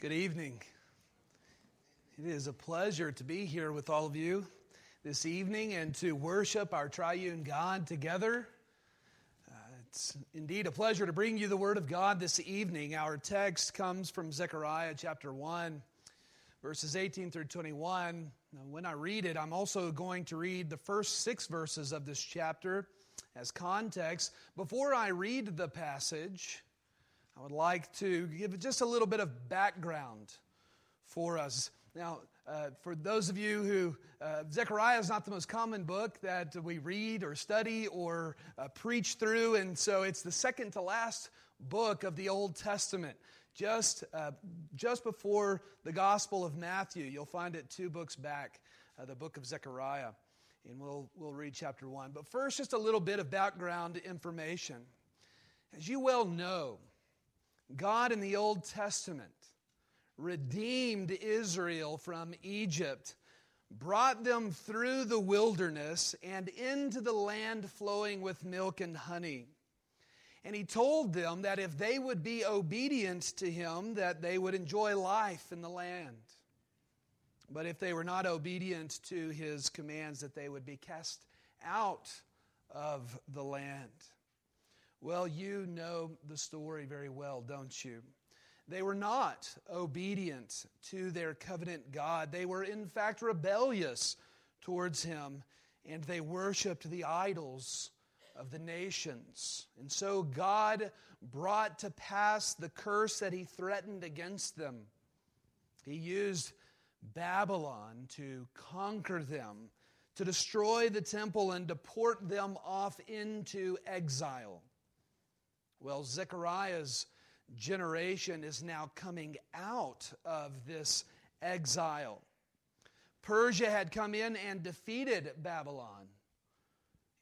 Good evening. It is a pleasure to be here with all of you this evening and to worship our triune God together. Uh, it's indeed a pleasure to bring you the Word of God this evening. Our text comes from Zechariah chapter 1, verses 18 through 21. Now, when I read it, I'm also going to read the first six verses of this chapter as context. Before I read the passage, I would like to give just a little bit of background for us. Now, uh, for those of you who, uh, Zechariah is not the most common book that we read or study or uh, preach through, and so it's the second to last book of the Old Testament. Just, uh, just before the Gospel of Matthew, you'll find it two books back, uh, the book of Zechariah, and we'll, we'll read chapter one. But first, just a little bit of background information. As you well know, God in the Old Testament redeemed Israel from Egypt, brought them through the wilderness and into the land flowing with milk and honey. And he told them that if they would be obedient to him, that they would enjoy life in the land. But if they were not obedient to his commands, that they would be cast out of the land. Well, you know the story very well, don't you? They were not obedient to their covenant God. They were, in fact, rebellious towards Him, and they worshiped the idols of the nations. And so God brought to pass the curse that He threatened against them. He used Babylon to conquer them, to destroy the temple, and deport them off into exile. Well, Zechariah's generation is now coming out of this exile. Persia had come in and defeated Babylon.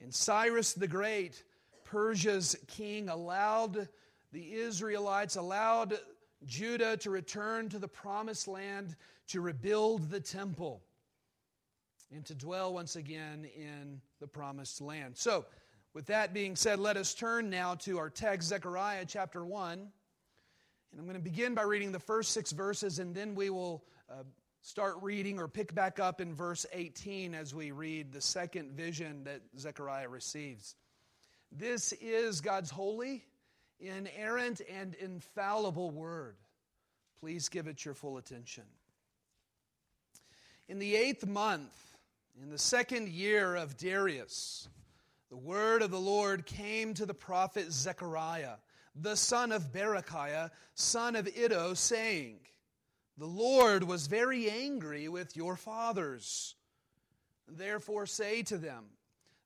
And Cyrus the Great, Persia's king, allowed the Israelites, allowed Judah to return to the promised land to rebuild the temple and to dwell once again in the promised land. So, with that being said, let us turn now to our text, Zechariah chapter 1. And I'm going to begin by reading the first six verses, and then we will uh, start reading or pick back up in verse 18 as we read the second vision that Zechariah receives. This is God's holy, inerrant, and infallible word. Please give it your full attention. In the eighth month, in the second year of Darius, the word of the Lord came to the prophet Zechariah, the son of Berechiah, son of Iddo, saying, The Lord was very angry with your fathers. Therefore say to them,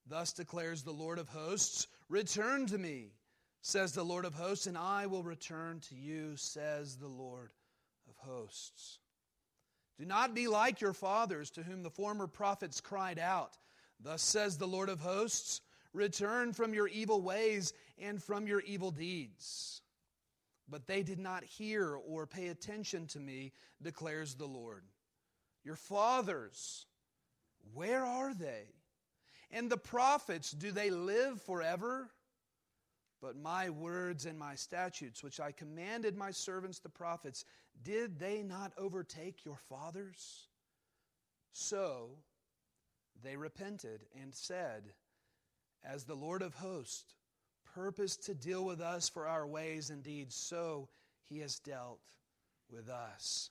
Thus declares the Lord of hosts, Return to me, says the Lord of hosts, and I will return to you, says the Lord of hosts. Do not be like your fathers, to whom the former prophets cried out, Thus says the Lord of hosts, Return from your evil ways and from your evil deeds. But they did not hear or pay attention to me, declares the Lord. Your fathers, where are they? And the prophets, do they live forever? But my words and my statutes, which I commanded my servants the prophets, did they not overtake your fathers? So they repented and said, as the Lord of hosts purposed to deal with us for our ways and deeds, so he has dealt with us.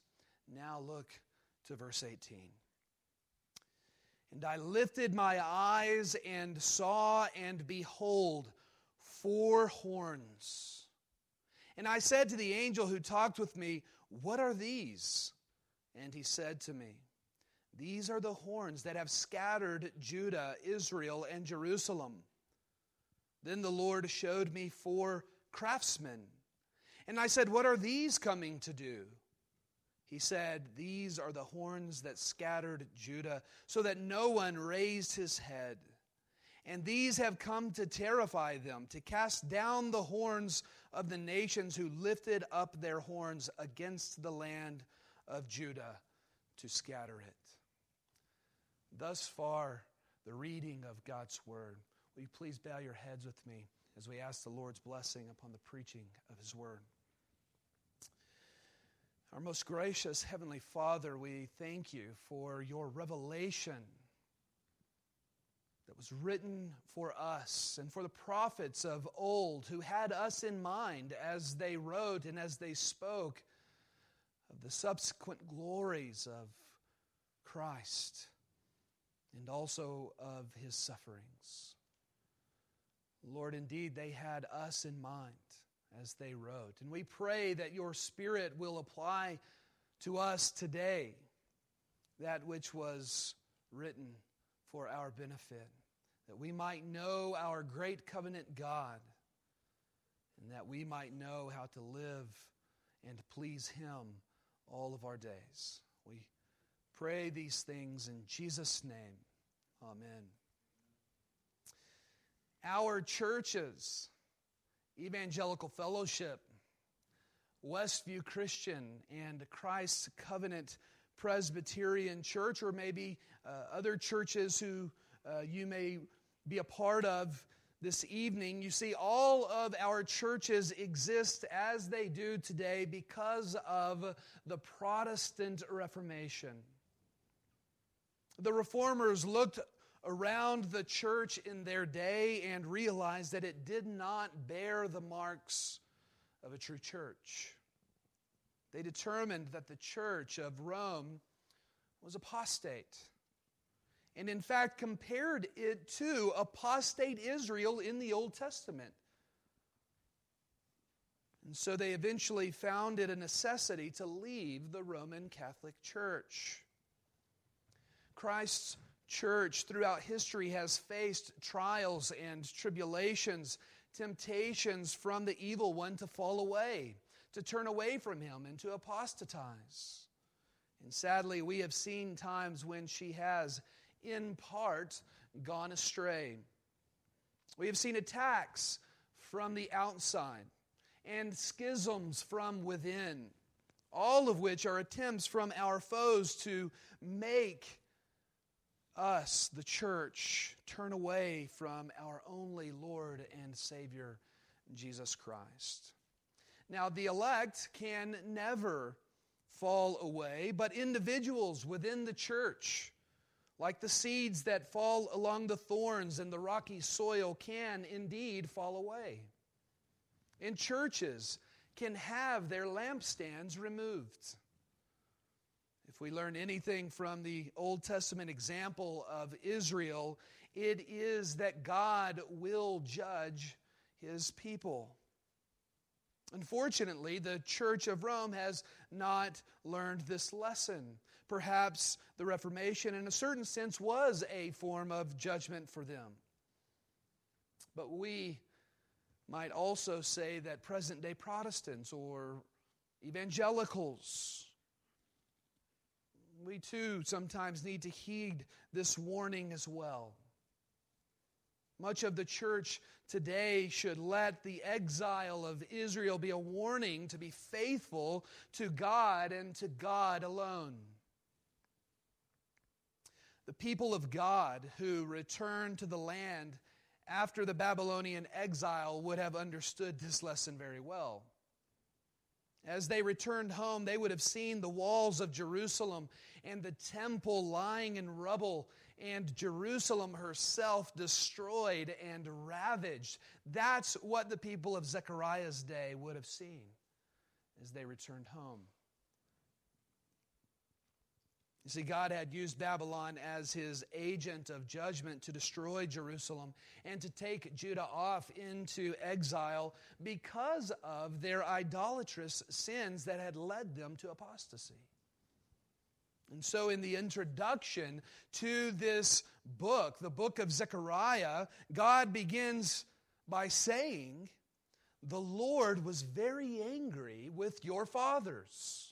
Now look to verse 18. And I lifted my eyes and saw, and behold, four horns. And I said to the angel who talked with me, What are these? And he said to me, these are the horns that have scattered Judah, Israel, and Jerusalem. Then the Lord showed me four craftsmen. And I said, What are these coming to do? He said, These are the horns that scattered Judah, so that no one raised his head. And these have come to terrify them, to cast down the horns of the nations who lifted up their horns against the land of Judah to scatter it. Thus far, the reading of God's Word. Will you please bow your heads with me as we ask the Lord's blessing upon the preaching of His Word? Our most gracious Heavenly Father, we thank you for your revelation that was written for us and for the prophets of old who had us in mind as they wrote and as they spoke of the subsequent glories of Christ and also of his sufferings. Lord, indeed, they had us in mind as they wrote. And we pray that your Spirit will apply to us today that which was written for our benefit, that we might know our great covenant God, and that we might know how to live and please Him all of our days. We pray these things in Jesus' name. Amen. Our churches, Evangelical Fellowship, Westview Christian, and Christ's Covenant Presbyterian Church, or maybe uh, other churches who uh, you may be a part of this evening, you see, all of our churches exist as they do today because of the Protestant Reformation. The reformers looked around the church in their day and realized that it did not bear the marks of a true church. They determined that the church of Rome was apostate. And in fact, compared it to apostate Israel in the Old Testament. And so they eventually found it a necessity to leave the Roman Catholic Church. Christ's church throughout history has faced trials and tribulations, temptations from the evil one to fall away, to turn away from him, and to apostatize. And sadly, we have seen times when she has, in part, gone astray. We have seen attacks from the outside and schisms from within, all of which are attempts from our foes to make us, the church, turn away from our only Lord and Savior, Jesus Christ. Now, the elect can never fall away, but individuals within the church, like the seeds that fall along the thorns and the rocky soil, can indeed fall away. And churches can have their lampstands removed. If we learn anything from the Old Testament example of Israel, it is that God will judge his people. Unfortunately, the Church of Rome has not learned this lesson. Perhaps the Reformation, in a certain sense, was a form of judgment for them. But we might also say that present day Protestants or evangelicals we too sometimes need to heed this warning as well. Much of the church today should let the exile of Israel be a warning to be faithful to God and to God alone. The people of God who returned to the land after the Babylonian exile would have understood this lesson very well. As they returned home, they would have seen the walls of Jerusalem and the temple lying in rubble, and Jerusalem herself destroyed and ravaged. That's what the people of Zechariah's day would have seen as they returned home. You see, God had used Babylon as his agent of judgment to destroy Jerusalem and to take Judah off into exile because of their idolatrous sins that had led them to apostasy. And so, in the introduction to this book, the book of Zechariah, God begins by saying, The Lord was very angry with your fathers.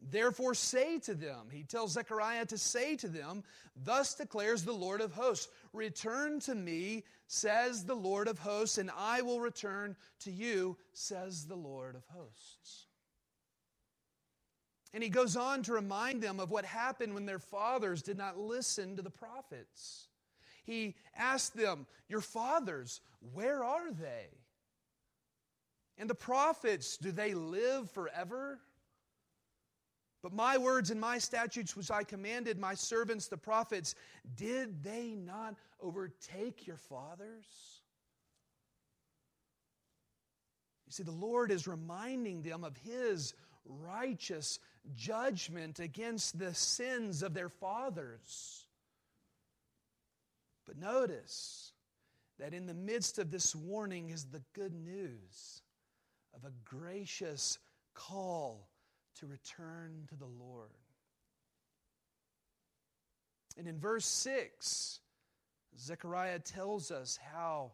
Therefore, say to them, he tells Zechariah to say to them, Thus declares the Lord of hosts, Return to me, says the Lord of hosts, and I will return to you, says the Lord of hosts. And he goes on to remind them of what happened when their fathers did not listen to the prophets. He asked them, Your fathers, where are they? And the prophets, do they live forever? But my words and my statutes, which I commanded my servants, the prophets, did they not overtake your fathers? You see, the Lord is reminding them of His righteous judgment against the sins of their fathers. But notice that in the midst of this warning is the good news of a gracious call to return to the Lord. And in verse 6, Zechariah tells us how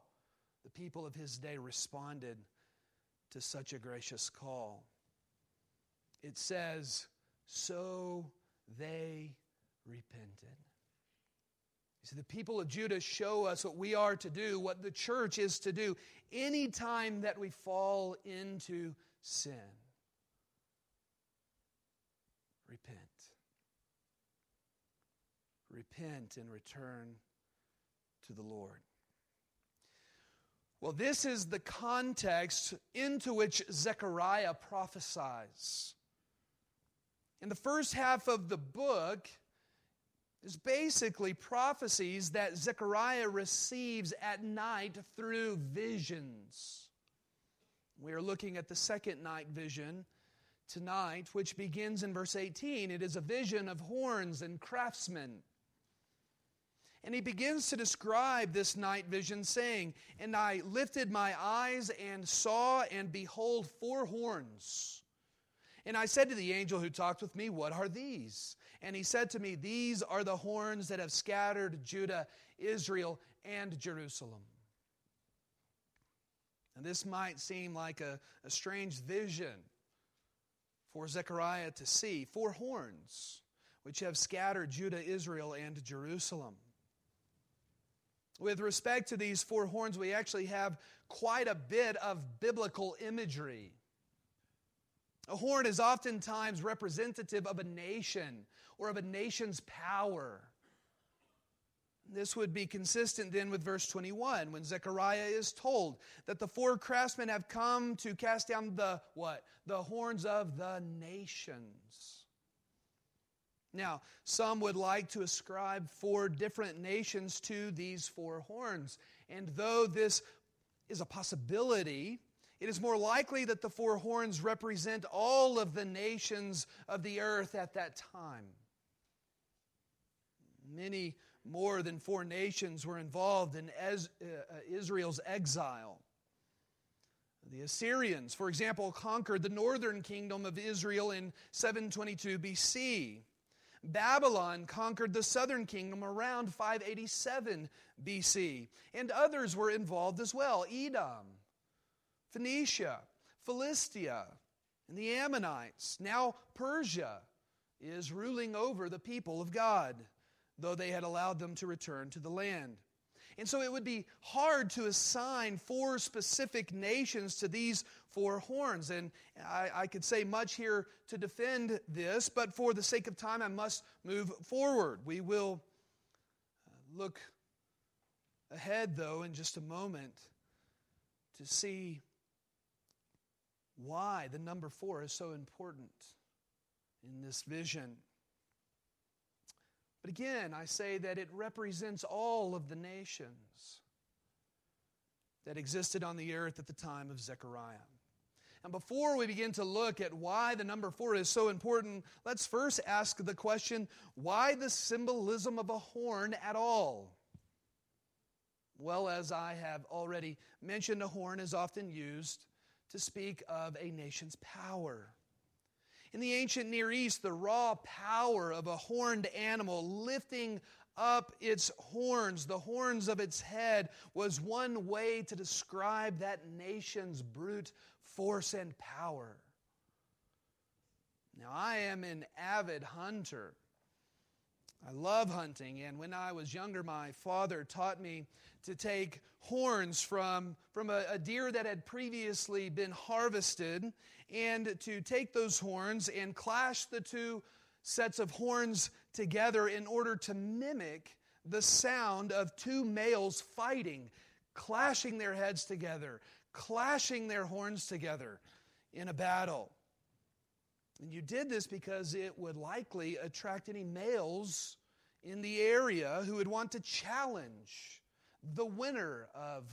the people of his day responded to such a gracious call. It says, So they repented. You see, the people of Judah show us what we are to do, what the church is to do, anytime that we fall into sin. Repent. Repent and return to the Lord. Well, this is the context into which Zechariah prophesies. In the first half of the book is basically prophecies that Zechariah receives at night through visions. We are looking at the second night vision tonight, which begins in verse 18. It is a vision of horns and craftsmen. And he begins to describe this night vision, saying, And I lifted my eyes and saw, and behold, four horns. And I said to the angel who talked with me, What are these? And he said to me, These are the horns that have scattered Judah, Israel, and Jerusalem. And this might seem like a, a strange vision for Zechariah to see four horns which have scattered Judah, Israel, and Jerusalem. With respect to these four horns, we actually have quite a bit of biblical imagery. A horn is oftentimes representative of a nation or of a nation's power. This would be consistent then with verse 21 when Zechariah is told that the four craftsmen have come to cast down the what? The horns of the nations. Now, some would like to ascribe four different nations to these four horns. And though this is a possibility, it is more likely that the four horns represent all of the nations of the earth at that time. Many more than four nations were involved in uh, Israel's exile. The Assyrians, for example, conquered the northern kingdom of Israel in 722 BC. Babylon conquered the southern kingdom around 587 BC. And others were involved as well Edom, Phoenicia, Philistia, and the Ammonites. Now Persia is ruling over the people of God though they had allowed them to return to the land. And so it would be hard to assign four specific nations to these four horns. And I, I, could say much here to defend this, but for the sake of time, I must move forward. We will uh, look ahead, though, in just a moment to see why the number four is so important in this vision. But again, I say that it represents all of the nations that existed on the earth at the time of Zechariah. And before we begin to look at why the number four is so important, let's first ask the question why the symbolism of a horn at all? Well, as I have already mentioned, a horn is often used to speak of a nation's power. In the ancient Near East, the raw power of a horned animal lifting up its horns, the horns of its head, was one way to describe that nation's brute force and power. Now, I am an avid hunter. I love hunting, and when I was younger, my father taught me to take horns from, from a, a deer that had previously been harvested and to take those horns and clash the two sets of horns together in order to mimic the sound of two males fighting, clashing their heads together, clashing their horns together in a battle. And you did this because it would likely attract any males in the area who would want to challenge the winner of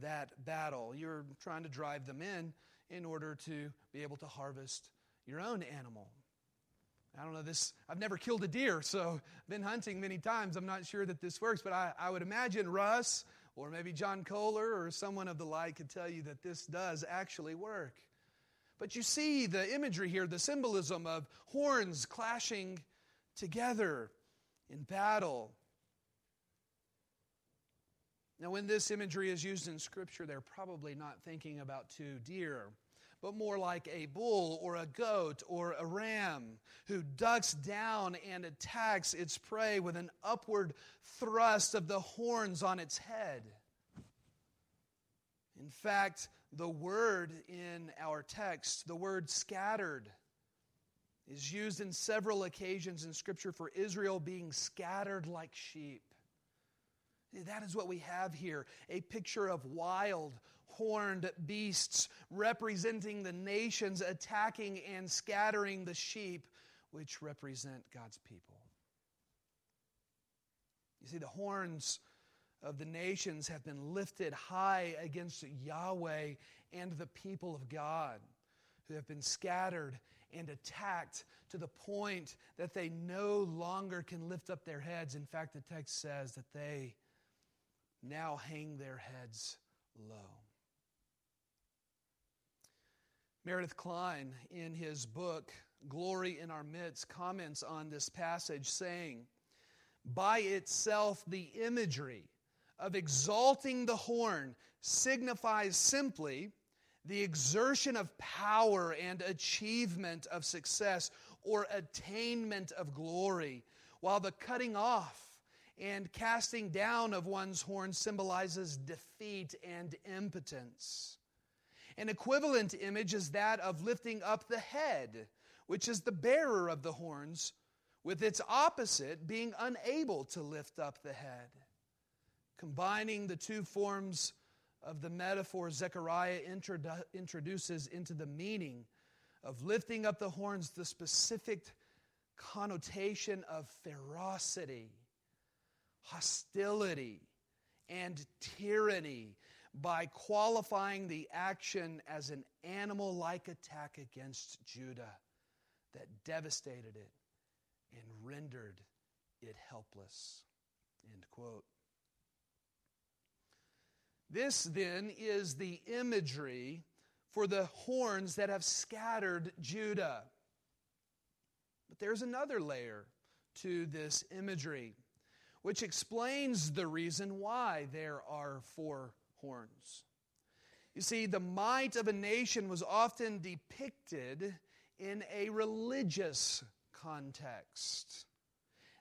that battle. You're trying to drive them in in order to be able to harvest your own animal. I don't know this, I've never killed a deer, so I've been hunting many times. I'm not sure that this works, but I, I would imagine Russ or maybe John Kohler or someone of the like could tell you that this does actually work. But you see the imagery here, the symbolism of horns clashing together in battle. Now, when this imagery is used in Scripture, they're probably not thinking about two deer, but more like a bull or a goat or a ram who ducks down and attacks its prey with an upward thrust of the horns on its head. In fact, the word in our text, the word scattered, is used in several occasions in Scripture for Israel being scattered like sheep. That is what we have here a picture of wild, horned beasts representing the nations attacking and scattering the sheep, which represent God's people. You see, the horns of the nations have been lifted high against Yahweh and the people of God, who have been scattered and attacked to the point that they no longer can lift up their heads. In fact, the text says that they now hang their heads low. Meredith Kline, in his book, Glory in Our Midst, comments on this passage saying, By itself, the imagery of exalting the horn signifies simply the exertion of power and achievement of success or attainment of glory, while the cutting off and casting down of one's horn symbolizes defeat and impotence. An equivalent image is that of lifting up the head, which is the bearer of the horns, with its opposite being unable to lift up the head. Combining the two forms of the metaphor Zechariah introdu- introduces into the meaning of lifting up the horns, the specific connotation of ferocity, hostility, and tyranny by qualifying the action as an animal like attack against Judah that devastated it and rendered it helpless. End quote. This then is the imagery for the horns that have scattered Judah. But there's another layer to this imagery, which explains the reason why there are four horns. You see, the might of a nation was often depicted in a religious context.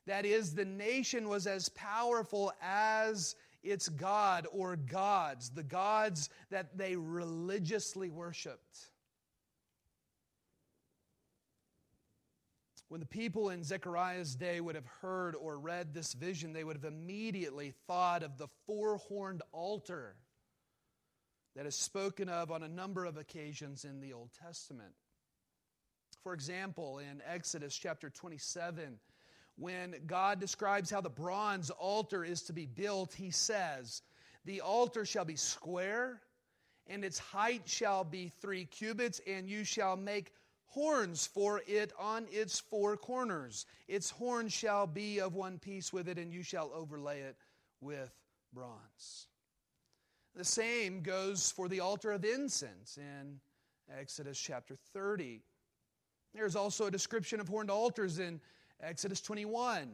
That is, the nation was as powerful as its God or gods, the gods that they religiously worshiped. When the people in Zechariah's day would have heard or read this vision, they would have immediately thought of the four horned altar that is spoken of on a number of occasions in the Old Testament. For example, in Exodus chapter 27, when God describes how the bronze altar is to be built, he says, The altar shall be square, and its height shall be three cubits, and you shall make horns for it on its four corners. Its horn shall be of one piece with it, and you shall overlay it with bronze. The same goes for the altar of incense in Exodus chapter 30. There's also a description of horned altars in Exodus 21,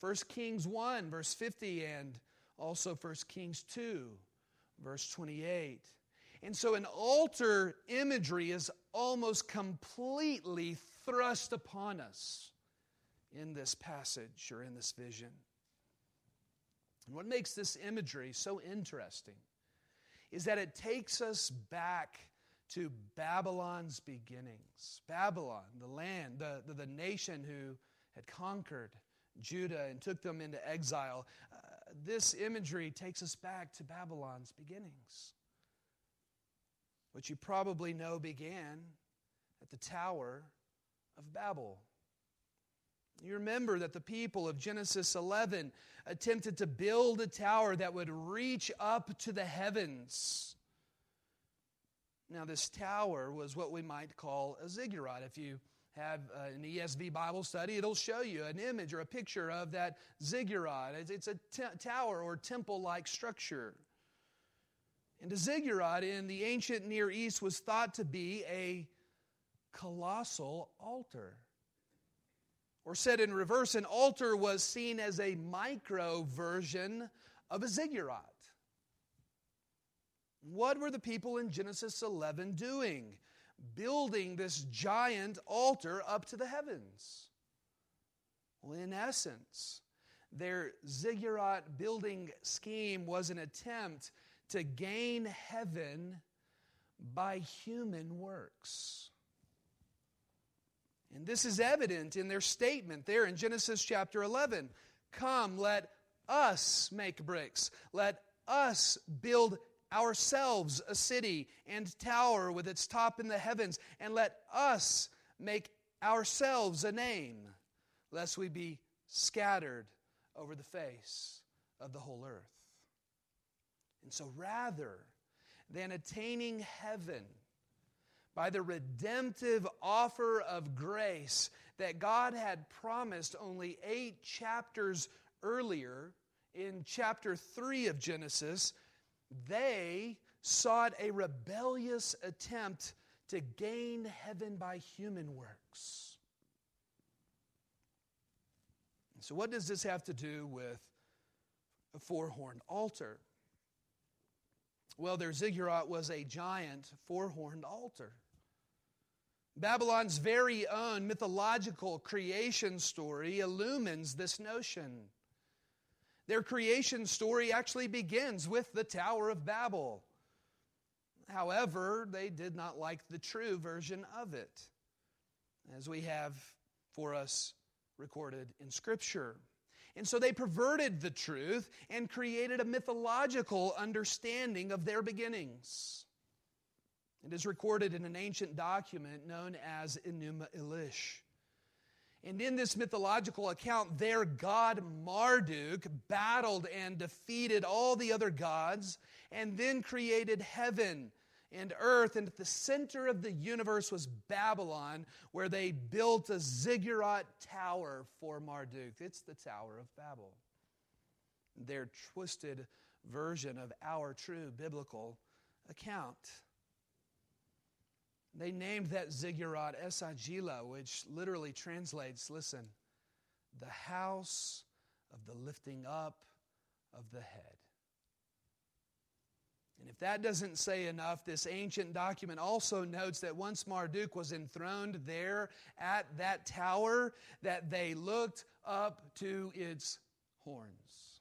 1 Kings 1, verse 50, and also 1 Kings 2, verse 28. And so an altar imagery is almost completely thrust upon us in this passage or in this vision. And what makes this imagery so interesting is that it takes us back to Babylon's beginnings. Babylon, the land, the, the, the nation who had conquered Judah and took them into exile. Uh, this imagery takes us back to Babylon's beginnings, which you probably know began at the tower of Babel. You remember that the people of Genesis 11 attempted to build a tower that would reach up to the heavens. Now, this tower was what we might call a ziggurat. If you have uh, an ESV Bible study, it'll show you an image or a picture of that ziggurat. It's a t- tower or temple like structure. And a ziggurat in the ancient Near East was thought to be a colossal altar. Or said in reverse, an altar was seen as a micro version of a ziggurat. What were the people in Genesis 11 doing? Building this giant altar up to the heavens. Well, in essence, their ziggurat building scheme was an attempt to gain heaven by human works. And this is evident in their statement there in Genesis chapter 11. Come, let us make bricks. Let us build ourselves a city and tower with its top in the heavens, and let us make ourselves a name, lest we be scattered over the face of the whole earth. And so, rather than attaining heaven, by the redemptive offer of grace that God had promised only eight chapters earlier in chapter 3 of Genesis, they sought a rebellious attempt to gain heaven by human works. So, what does this have to do with a four horned altar? Well, their ziggurat was a giant four horned altar. Babylon's very own mythological creation story illumines this notion. Their creation story actually begins with the Tower of Babel. However, they did not like the true version of it, as we have for us recorded in Scripture. And so they perverted the truth and created a mythological understanding of their beginnings. It is recorded in an ancient document known as Enuma Elish. And in this mythological account, their god Marduk battled and defeated all the other gods and then created heaven and earth. And at the center of the universe was Babylon, where they built a ziggurat tower for Marduk. It's the Tower of Babel. Their twisted version of our true biblical account. They named that ziggurat Esagila, which literally translates listen, the house of the lifting up of the head. And if that doesn't say enough, this ancient document also notes that once Marduk was enthroned there at that tower, that they looked up to its horns.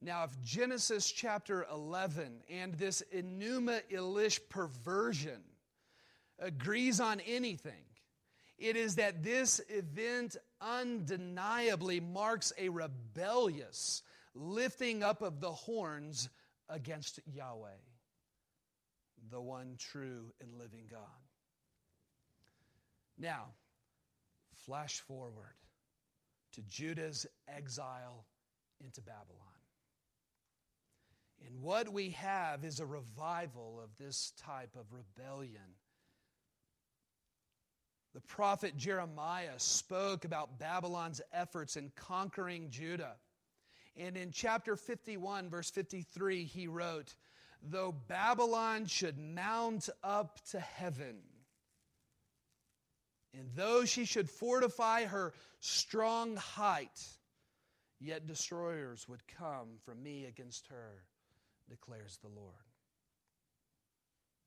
Now, if Genesis chapter 11 and this Enuma Elish perversion agrees on anything, it is that this event undeniably marks a rebellious lifting up of the horns against Yahweh, the one true and living God. Now, flash forward to Judah's exile into Babylon. And what we have is a revival of this type of rebellion. The prophet Jeremiah spoke about Babylon's efforts in conquering Judah. And in chapter 51, verse 53, he wrote, Though Babylon should mount up to heaven, and though she should fortify her strong height, yet destroyers would come from me against her declares the Lord.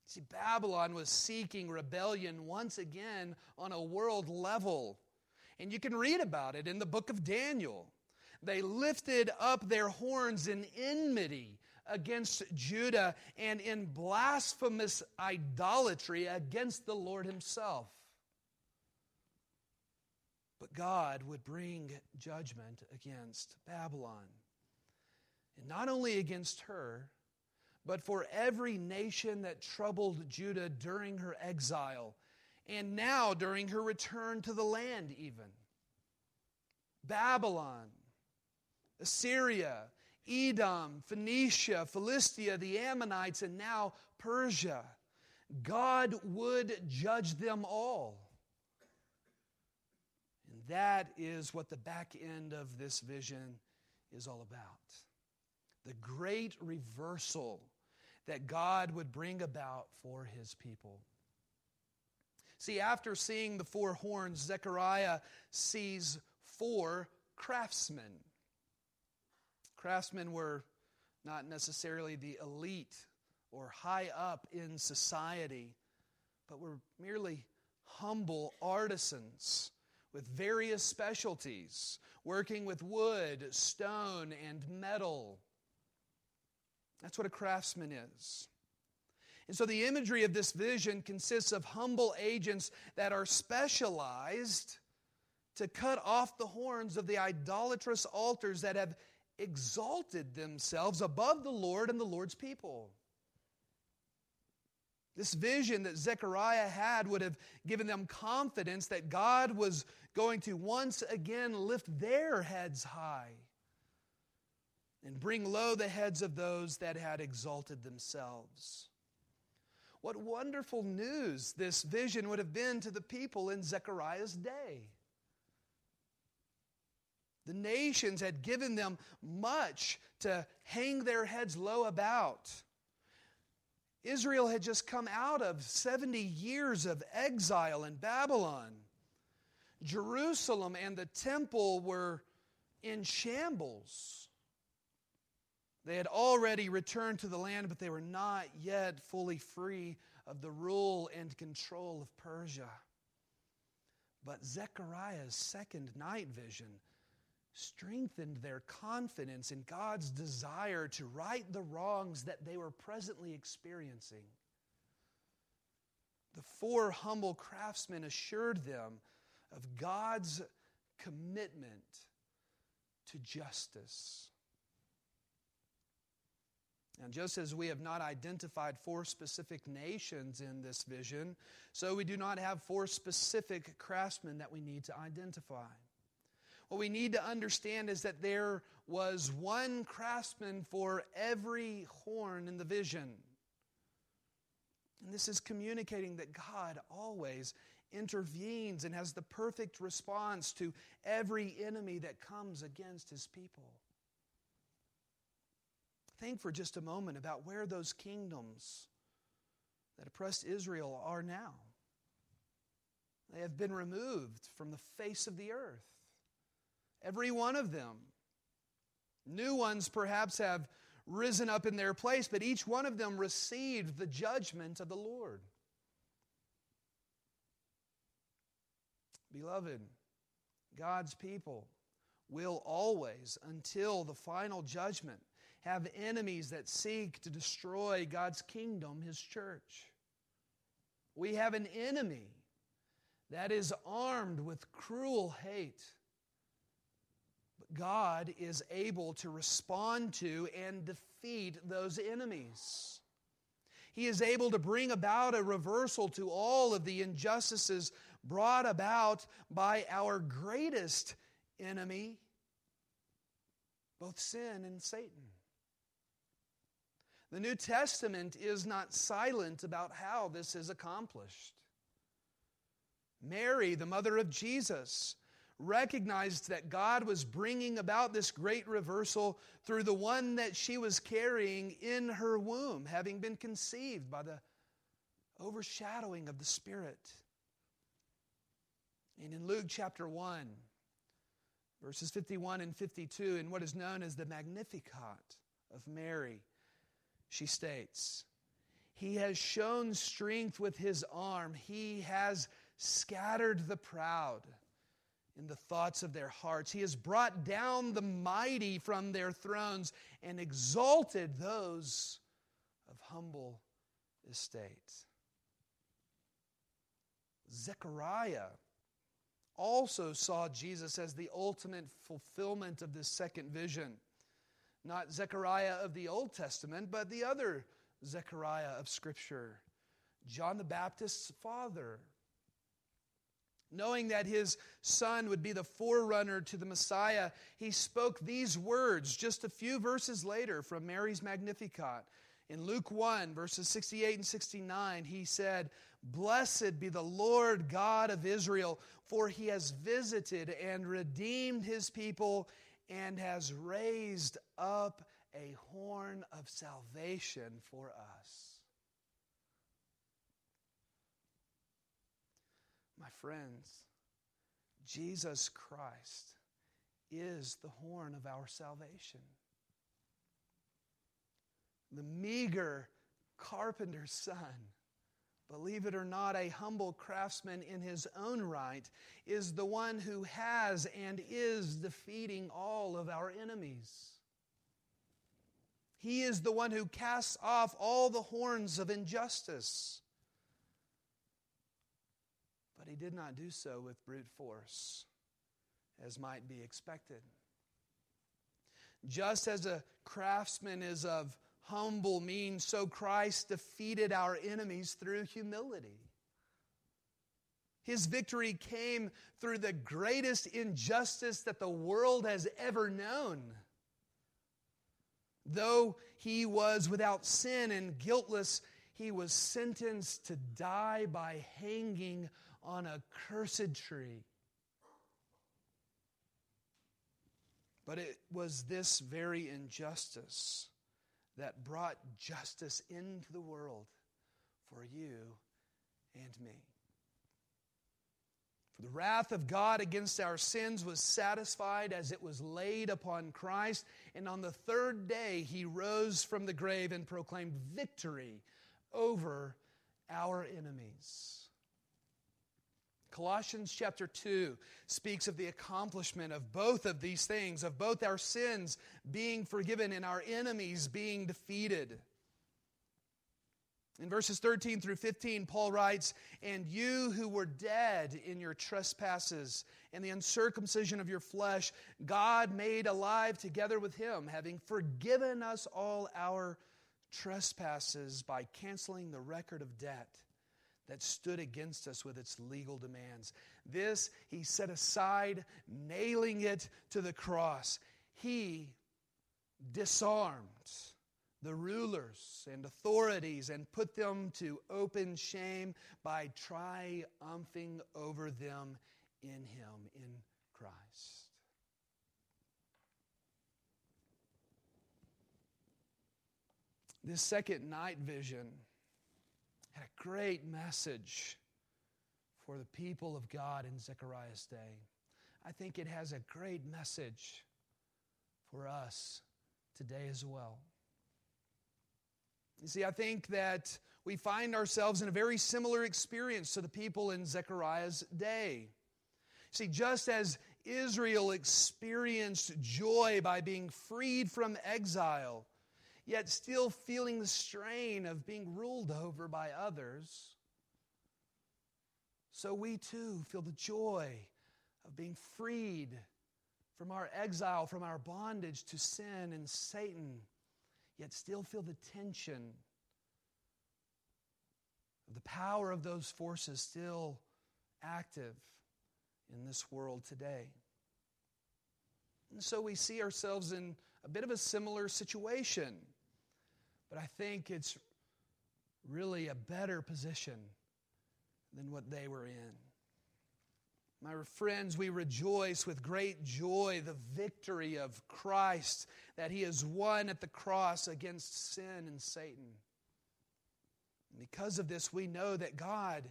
See, Babylon was seeking rebellion once again on a world level. And you can read about it in the book of Daniel. They lifted up their horns in enmity against Judah and in blasphemous idolatry against the Lord Himself. But God would bring judgment against Babylon. And not only against her, but for every nation that troubled Judah during her exile, and now during her return to the land, even. Babylon, Assyria, Edom, Phoenicia, Philistia, the Ammonites, and now Persia. God would judge them all. And that is what the back end of this vision is all about. The great reversal that God would bring about for his people. See, after seeing the four horns, Zechariah sees four craftsmen. Craftsmen were not necessarily the elite or high up in society, but were merely humble artisans with various specialties, working with wood, stone, and metal. That's what a craftsman is. And so the imagery of this vision consists of humble agents that are specialized to cut off the horns of the idolatrous altars that have exalted themselves above the Lord and the Lord's people. This vision that Zechariah had would have given them confidence that God was going to once again lift their heads high and bring low the heads of those that had exalted themselves. What wonderful news this vision would have been to the people in Zechariah's day. The nations had given them much to hang their heads low about. Israel had just come out of 70 years of exile in Babylon. Jerusalem and the temple were in shambles. They had already returned to the land, but they were not yet fully free of the rule and control of Persia. But Zechariah's second night vision strengthened their confidence in God's desire to right the wrongs that they were presently experiencing. The four humble craftsmen assured them of God's commitment to justice. And just as we have not identified four specific nations in this vision, so we do not have four specific craftsmen that we need to identify. What we need to understand is that there was one craftsman for every horn in the vision. And this is communicating that God always intervenes and has the perfect response to every enemy that comes against his people. Think for just a moment about where those kingdoms that oppressed Israel are now. They have been removed from the face of the earth. Every one of them. New ones perhaps have risen up in their place, but each one of them received the judgment of the Lord. Beloved, God's people will always, until the final judgment, have enemies that seek to destroy God's kingdom, His church. We have an enemy that is armed with cruel hate But God is able to respond to and defeat those enemies. He is able to bring about a reversal to all of the injustices brought about by our greatest enemy, both sin and Satan. The New Testament is not silent about how this is accomplished. Mary, the mother of Jesus, recognized that God was bringing about this great reversal through the one that she was carrying in her womb, having been conceived by the overshadowing of the Spirit. And in Luke chapter 1, verses 51 and 52, in what is known as the Magnificat of Mary, she states, He has shown strength with His arm, He has scattered the proud in the thoughts of their hearts. He has brought down the mighty from their thrones and exalted those of humble estate. Zechariah also saw Jesus as the ultimate fulfillment of this second vision. Not Zechariah of the Old Testament, but the other Zechariah of Scripture, John the Baptist's father. Knowing that his son would be the forerunner to the Messiah, he spoke these words just a few verses later from Mary's Magnificat. In Luke 1, verses 68 and 69, he said, Blessed be the Lord God of Israel, for he has visited and redeemed his people and has raised up a horn of salvation for us. My friends, Jesus Christ is the horn of our salvation. The meager carpenter's son, believe it or not, a humble craftsman in his own right, is the one who has and is defeating all of our enemies. He is the one who casts off all the horns of injustice. But he did not do so with brute force, as might be expected. Just as a craftsman is of humble means, so Christ defeated our enemies through humility. His victory came through the greatest injustice that the world has ever known Though he was without sin and guiltless, he was sentenced to die by hanging on a cursed tree. But it was this very injustice that brought justice into the world for you and me. For the wrath of God against our sins was satisfied as it was laid upon Christ, and on the third day he rose from the grave and proclaimed victory over our enemies. Colossians chapter 2 speaks of the accomplishment of both of these things, of both our sins being forgiven and our enemies being defeated. In verses 13 through 15, Paul writes, And you who were dead in your trespasses and the uncircumcision of your flesh, God made alive together with him, having forgiven us all our trespasses by canceling the record of debt that stood against us with its legal demands. This he set aside, nailing it to the cross. He disarmed the rulers and authorities and put them to open shame by triumphing over them in Him, in Christ. This second night vision had a great message for the people of God in Zechariah's day. I think it has a great message for us today as well. You see, I think that we find ourselves in a very similar experience to the people in Zechariah's day. See, just as Israel experienced joy by being freed from exile, yet still feeling the strain of being ruled over by others, so we too feel the joy of being freed from our exile, from our bondage to sin and Satan yet still feel the tension of the power of those forces still active in this world today. And so we see ourselves in a bit of a similar situation, but I think it's really a better position than what they were in. My friends, we rejoice with great joy the victory of Christ that he has won at the cross against sin and Satan. And because of this, we know that God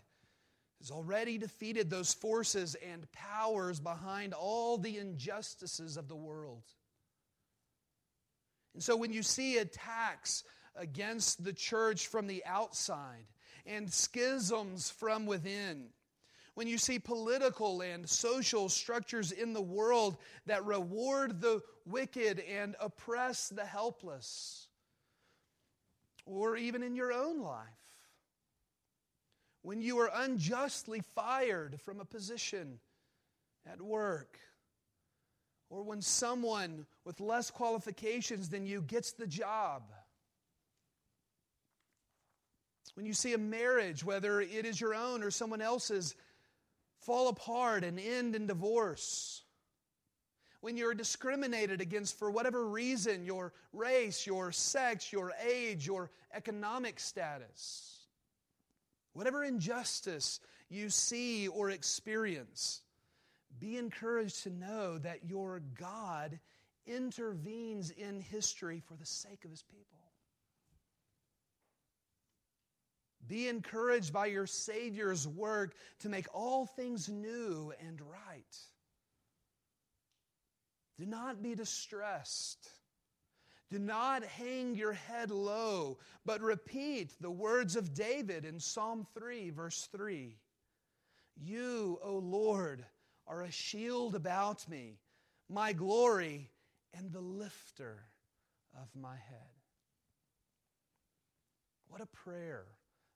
has already defeated those forces and powers behind all the injustices of the world. And so when you see attacks against the church from the outside and schisms from within, when you see political and social structures in the world that reward the wicked and oppress the helpless, or even in your own life, when you are unjustly fired from a position at work, or when someone with less qualifications than you gets the job. When you see a marriage, whether it is your own or someone else's, fall apart and end in divorce. When you're discriminated against for whatever reason your race, your sex, your age, your economic status. Whatever injustice you see or experience, be encouraged to know that your God intervenes in history for the sake of his people. Be encouraged by your Savior's work to make all things new and right. Do not be distressed. Do not hang your head low, but repeat the words of David in Psalm 3, verse 3. You, O Lord, are a shield about me, my glory, and the lifter of my head. What a prayer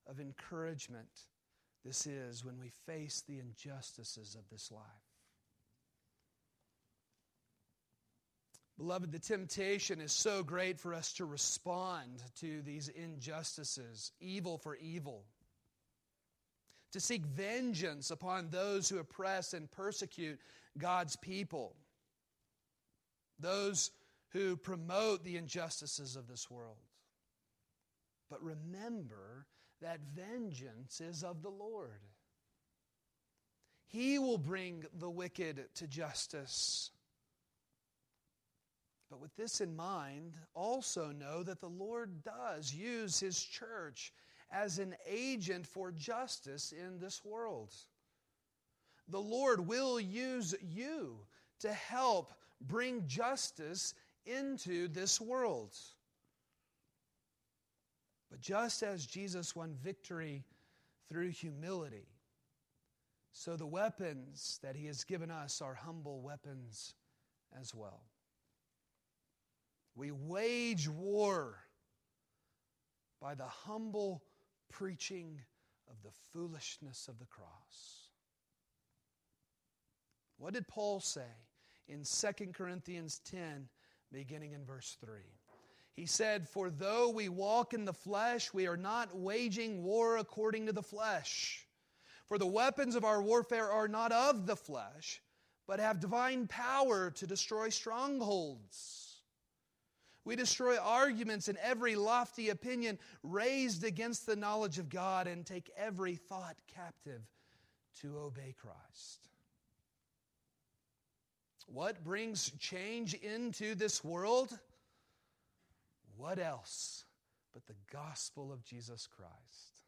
of encouragement this is when we face the injustices of this life. Beloved, the temptation is so great for us to respond to these injustices, evil for evil to seek vengeance upon those who oppress and persecute God's people, those who promote the injustices of this world. But remember that vengeance is of the Lord. He will bring the wicked to justice. But with this in mind, also know that the Lord does use His church as an agent for justice in this world. The Lord will use you to help bring justice into this world. But just as Jesus won victory through humility, so the weapons that he has given us are humble weapons as well. We wage war by the humble preaching of the foolishness of the cross. What did Paul say in 2 Corinthians 10, beginning in verse 3? He said, For though we walk in the flesh, we are not waging war according to the flesh. For the weapons of our warfare are not of the flesh, but have divine power to destroy strongholds. We destroy arguments and every lofty opinion raised against the knowledge of God and take every thought captive to obey Christ. What brings change into this world? What else but the gospel of Jesus Christ?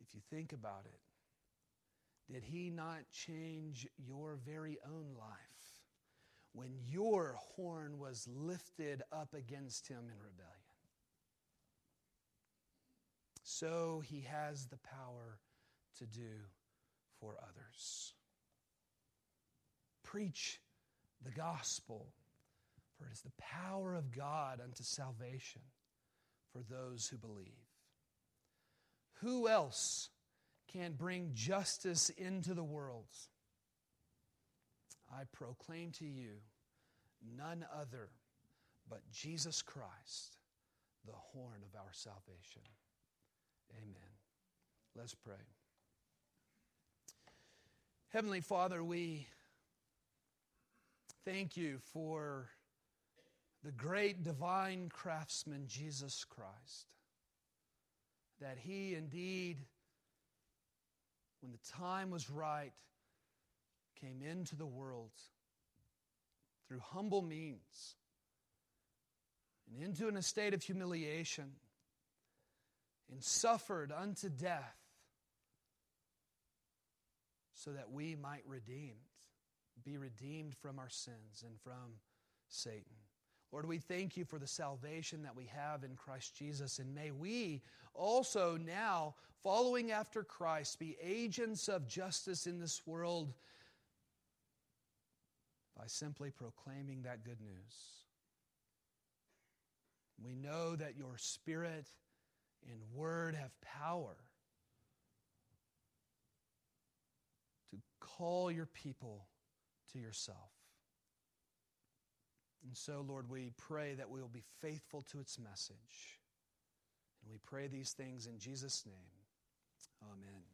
If you think about it, did he not change your very own life? When your horn was lifted up against him in rebellion. So he has the power to do for others. Preach the gospel, for it is the power of God unto salvation for those who believe. Who else can bring justice into the world? I proclaim to you none other but Jesus Christ, the horn of our salvation. Amen. Let's pray. Heavenly Father, we thank you for the great divine craftsman, Jesus Christ, that he indeed, when the time was right, came into the world through humble means and into an estate of humiliation and suffered unto death so that we might redeemed be redeemed from our sins and from Satan. Lord, we thank you for the salvation that we have in Christ Jesus. And may we also now, following after Christ, be agents of justice in this world by simply proclaiming that good news. We know that your spirit and word have power to call your people to yourself. And so, Lord, we pray that we will be faithful to its message. And we pray these things in Jesus' name. Amen.